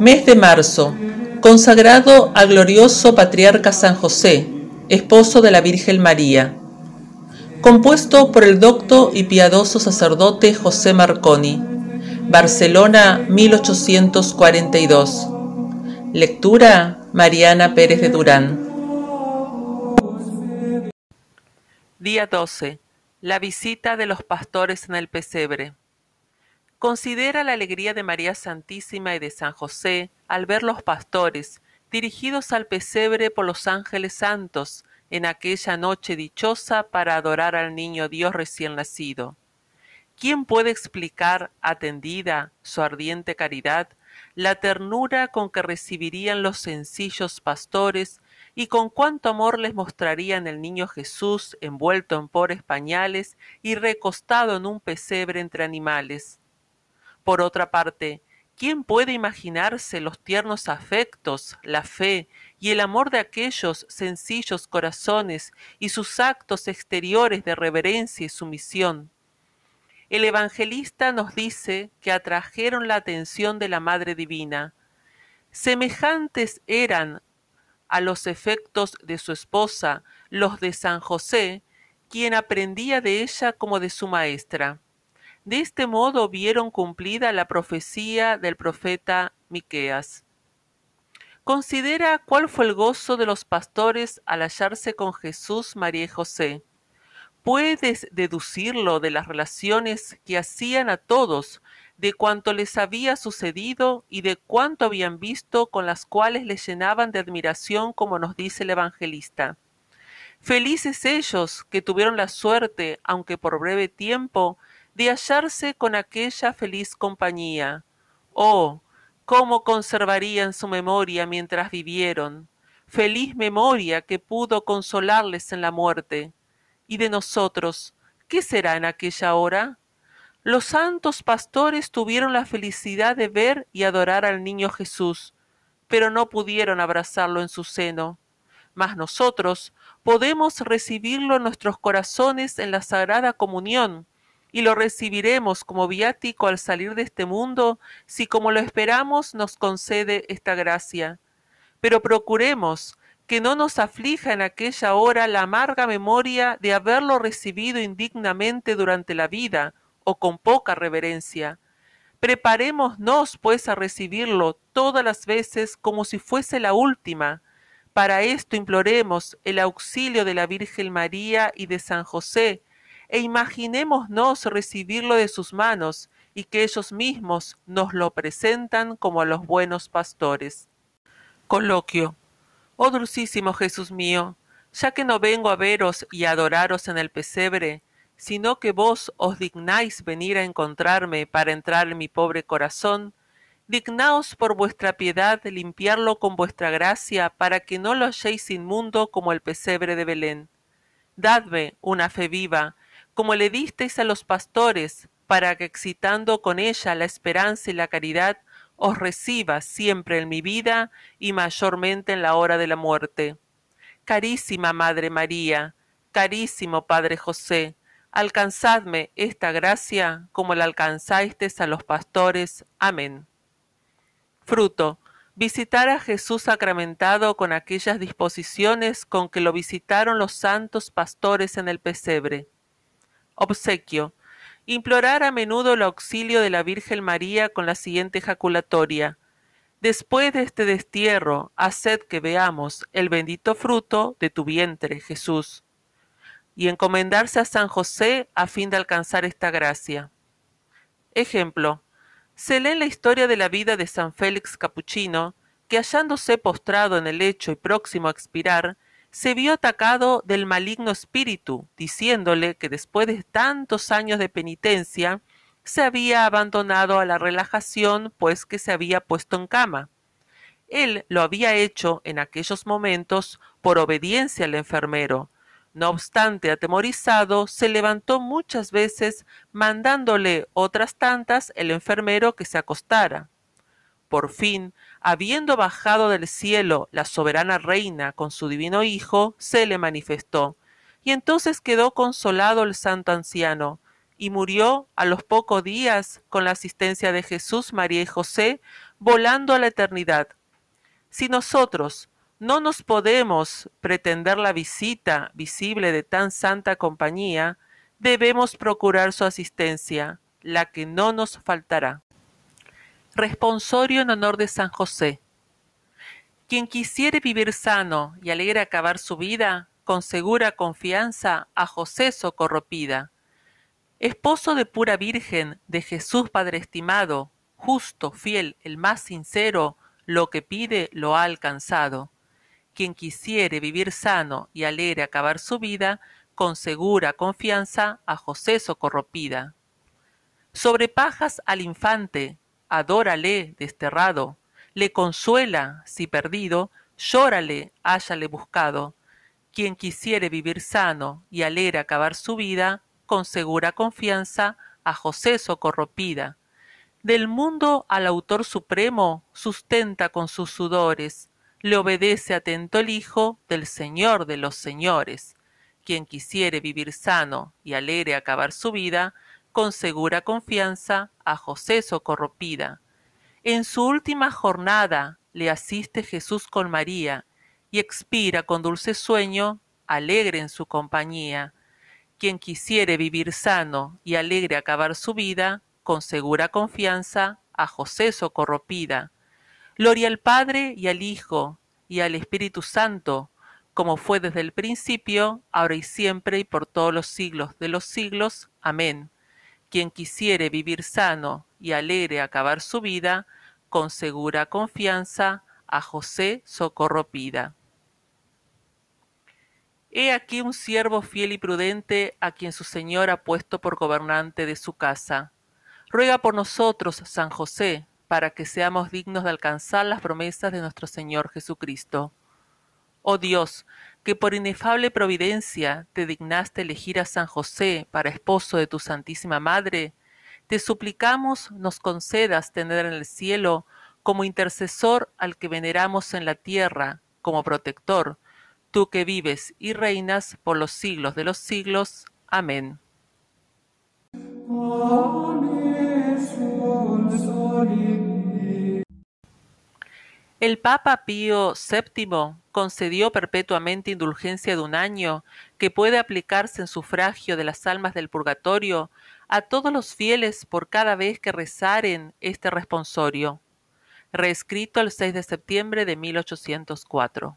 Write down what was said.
Mes de marzo, consagrado al glorioso patriarca San José, esposo de la Virgen María. Compuesto por el docto y piadoso sacerdote José Marconi. Barcelona, 1842. Lectura Mariana Pérez de Durán. Día 12. La visita de los pastores en el pesebre. Considera la alegría de María Santísima y de San José al ver los pastores, dirigidos al pesebre por los ángeles santos, en aquella noche dichosa para adorar al niño Dios recién nacido. ¿Quién puede explicar, atendida su ardiente caridad, la ternura con que recibirían los sencillos pastores y con cuánto amor les mostrarían el niño Jesús envuelto en pobres pañales y recostado en un pesebre entre animales? Por otra parte, ¿quién puede imaginarse los tiernos afectos, la fe y el amor de aquellos sencillos corazones y sus actos exteriores de reverencia y sumisión? El evangelista nos dice que atrajeron la atención de la Madre Divina. Semejantes eran a los efectos de su esposa los de San José, quien aprendía de ella como de su maestra. De este modo vieron cumplida la profecía del profeta Miqueas. Considera cuál fue el gozo de los pastores al hallarse con Jesús, María y José. Puedes deducirlo de las relaciones que hacían a todos, de cuanto les había sucedido y de cuánto habían visto con las cuales les llenaban de admiración, como nos dice el evangelista. Felices ellos que tuvieron la suerte, aunque por breve tiempo, de hallarse con aquella feliz compañía. Oh, cómo conservarían su memoria mientras vivieron, feliz memoria que pudo consolarles en la muerte. Y de nosotros, ¿qué será en aquella hora? Los santos pastores tuvieron la felicidad de ver y adorar al niño Jesús, pero no pudieron abrazarlo en su seno. Mas nosotros podemos recibirlo en nuestros corazones en la Sagrada Comunión, y lo recibiremos como viático al salir de este mundo si como lo esperamos nos concede esta gracia. Pero procuremos que no nos aflija en aquella hora la amarga memoria de haberlo recibido indignamente durante la vida o con poca reverencia. Preparémonos pues a recibirlo todas las veces como si fuese la última. Para esto imploremos el auxilio de la Virgen María y de San José, e imaginémonos recibirlo de sus manos y que ellos mismos nos lo presentan como a los buenos pastores. Coloquio. Oh dulcísimo Jesús mío, ya que no vengo a veros y a adoraros en el pesebre, sino que vos os dignáis venir a encontrarme para entrar en mi pobre corazón, dignaos por vuestra piedad limpiarlo con vuestra gracia para que no lo halléis inmundo como el pesebre de Belén. Dadme una fe viva, como le disteis a los pastores, para que excitando con ella la esperanza y la caridad, os reciba siempre en mi vida y mayormente en la hora de la muerte. Carísima Madre María, carísimo Padre José, alcanzadme esta gracia como la alcanzasteis a los pastores. Amén. Fruto. Visitar a Jesús sacramentado con aquellas disposiciones con que lo visitaron los santos pastores en el pesebre. Obsequio. Implorar a menudo el auxilio de la Virgen María con la siguiente ejaculatoria. Después de este destierro, haced que veamos el bendito fruto de tu vientre, Jesús. Y encomendarse a San José a fin de alcanzar esta gracia. Ejemplo. Se lee en la historia de la vida de San Félix Capuchino que hallándose postrado en el lecho y próximo a expirar, se vio atacado del maligno espíritu, diciéndole que después de tantos años de penitencia, se había abandonado a la relajación, pues que se había puesto en cama. Él lo había hecho en aquellos momentos por obediencia al enfermero. No obstante, atemorizado, se levantó muchas veces, mandándole otras tantas el enfermero que se acostara. Por fin, habiendo bajado del cielo la soberana reina con su divino Hijo, se le manifestó. Y entonces quedó consolado el santo anciano, y murió a los pocos días con la asistencia de Jesús, María y José, volando a la eternidad. Si nosotros no nos podemos pretender la visita visible de tan santa compañía, debemos procurar su asistencia, la que no nos faltará. Responsorio en honor de San José. Quien quisiere vivir sano y alegre acabar su vida, con segura confianza a José socorropida. Esposo de pura Virgen, de Jesús Padre estimado, justo, fiel, el más sincero, lo que pide lo ha alcanzado. Quien quisiere vivir sano y alegre acabar su vida, con segura confianza a José socorropida. Sobre pajas al infante, adórale desterrado, le consuela si perdido, llórale háyale buscado. Quien quisiere vivir sano y alegre acabar su vida, con segura confianza a José socorropida. Del mundo al autor supremo sustenta con sus sudores, le obedece atento el Hijo del Señor de los señores. Quien quisiere vivir sano y alegre acabar su vida, con segura confianza a José socorropida. En su última jornada le asiste Jesús con María y expira con dulce sueño, alegre en su compañía. Quien quisiere vivir sano y alegre acabar su vida, con segura confianza a José socorropida. Gloria al Padre y al Hijo y al Espíritu Santo, como fue desde el principio, ahora y siempre y por todos los siglos de los siglos. Amén. Quien quisiere vivir sano y alegre acabar su vida, con segura confianza a José socorro pida. He aquí un siervo fiel y prudente a quien su Señor ha puesto por gobernante de su casa. Ruega por nosotros, San José, para que seamos dignos de alcanzar las promesas de nuestro Señor Jesucristo. Oh Dios, que por inefable providencia te dignaste elegir a San José para esposo de tu Santísima Madre, te suplicamos nos concedas tener en el cielo como intercesor al que veneramos en la tierra, como protector, tú que vives y reinas por los siglos de los siglos. Amén. El Papa Pío VII concedió perpetuamente indulgencia de un año que puede aplicarse en sufragio de las almas del purgatorio a todos los fieles por cada vez que rezaren este responsorio. Reescrito el 6 de septiembre de 1804.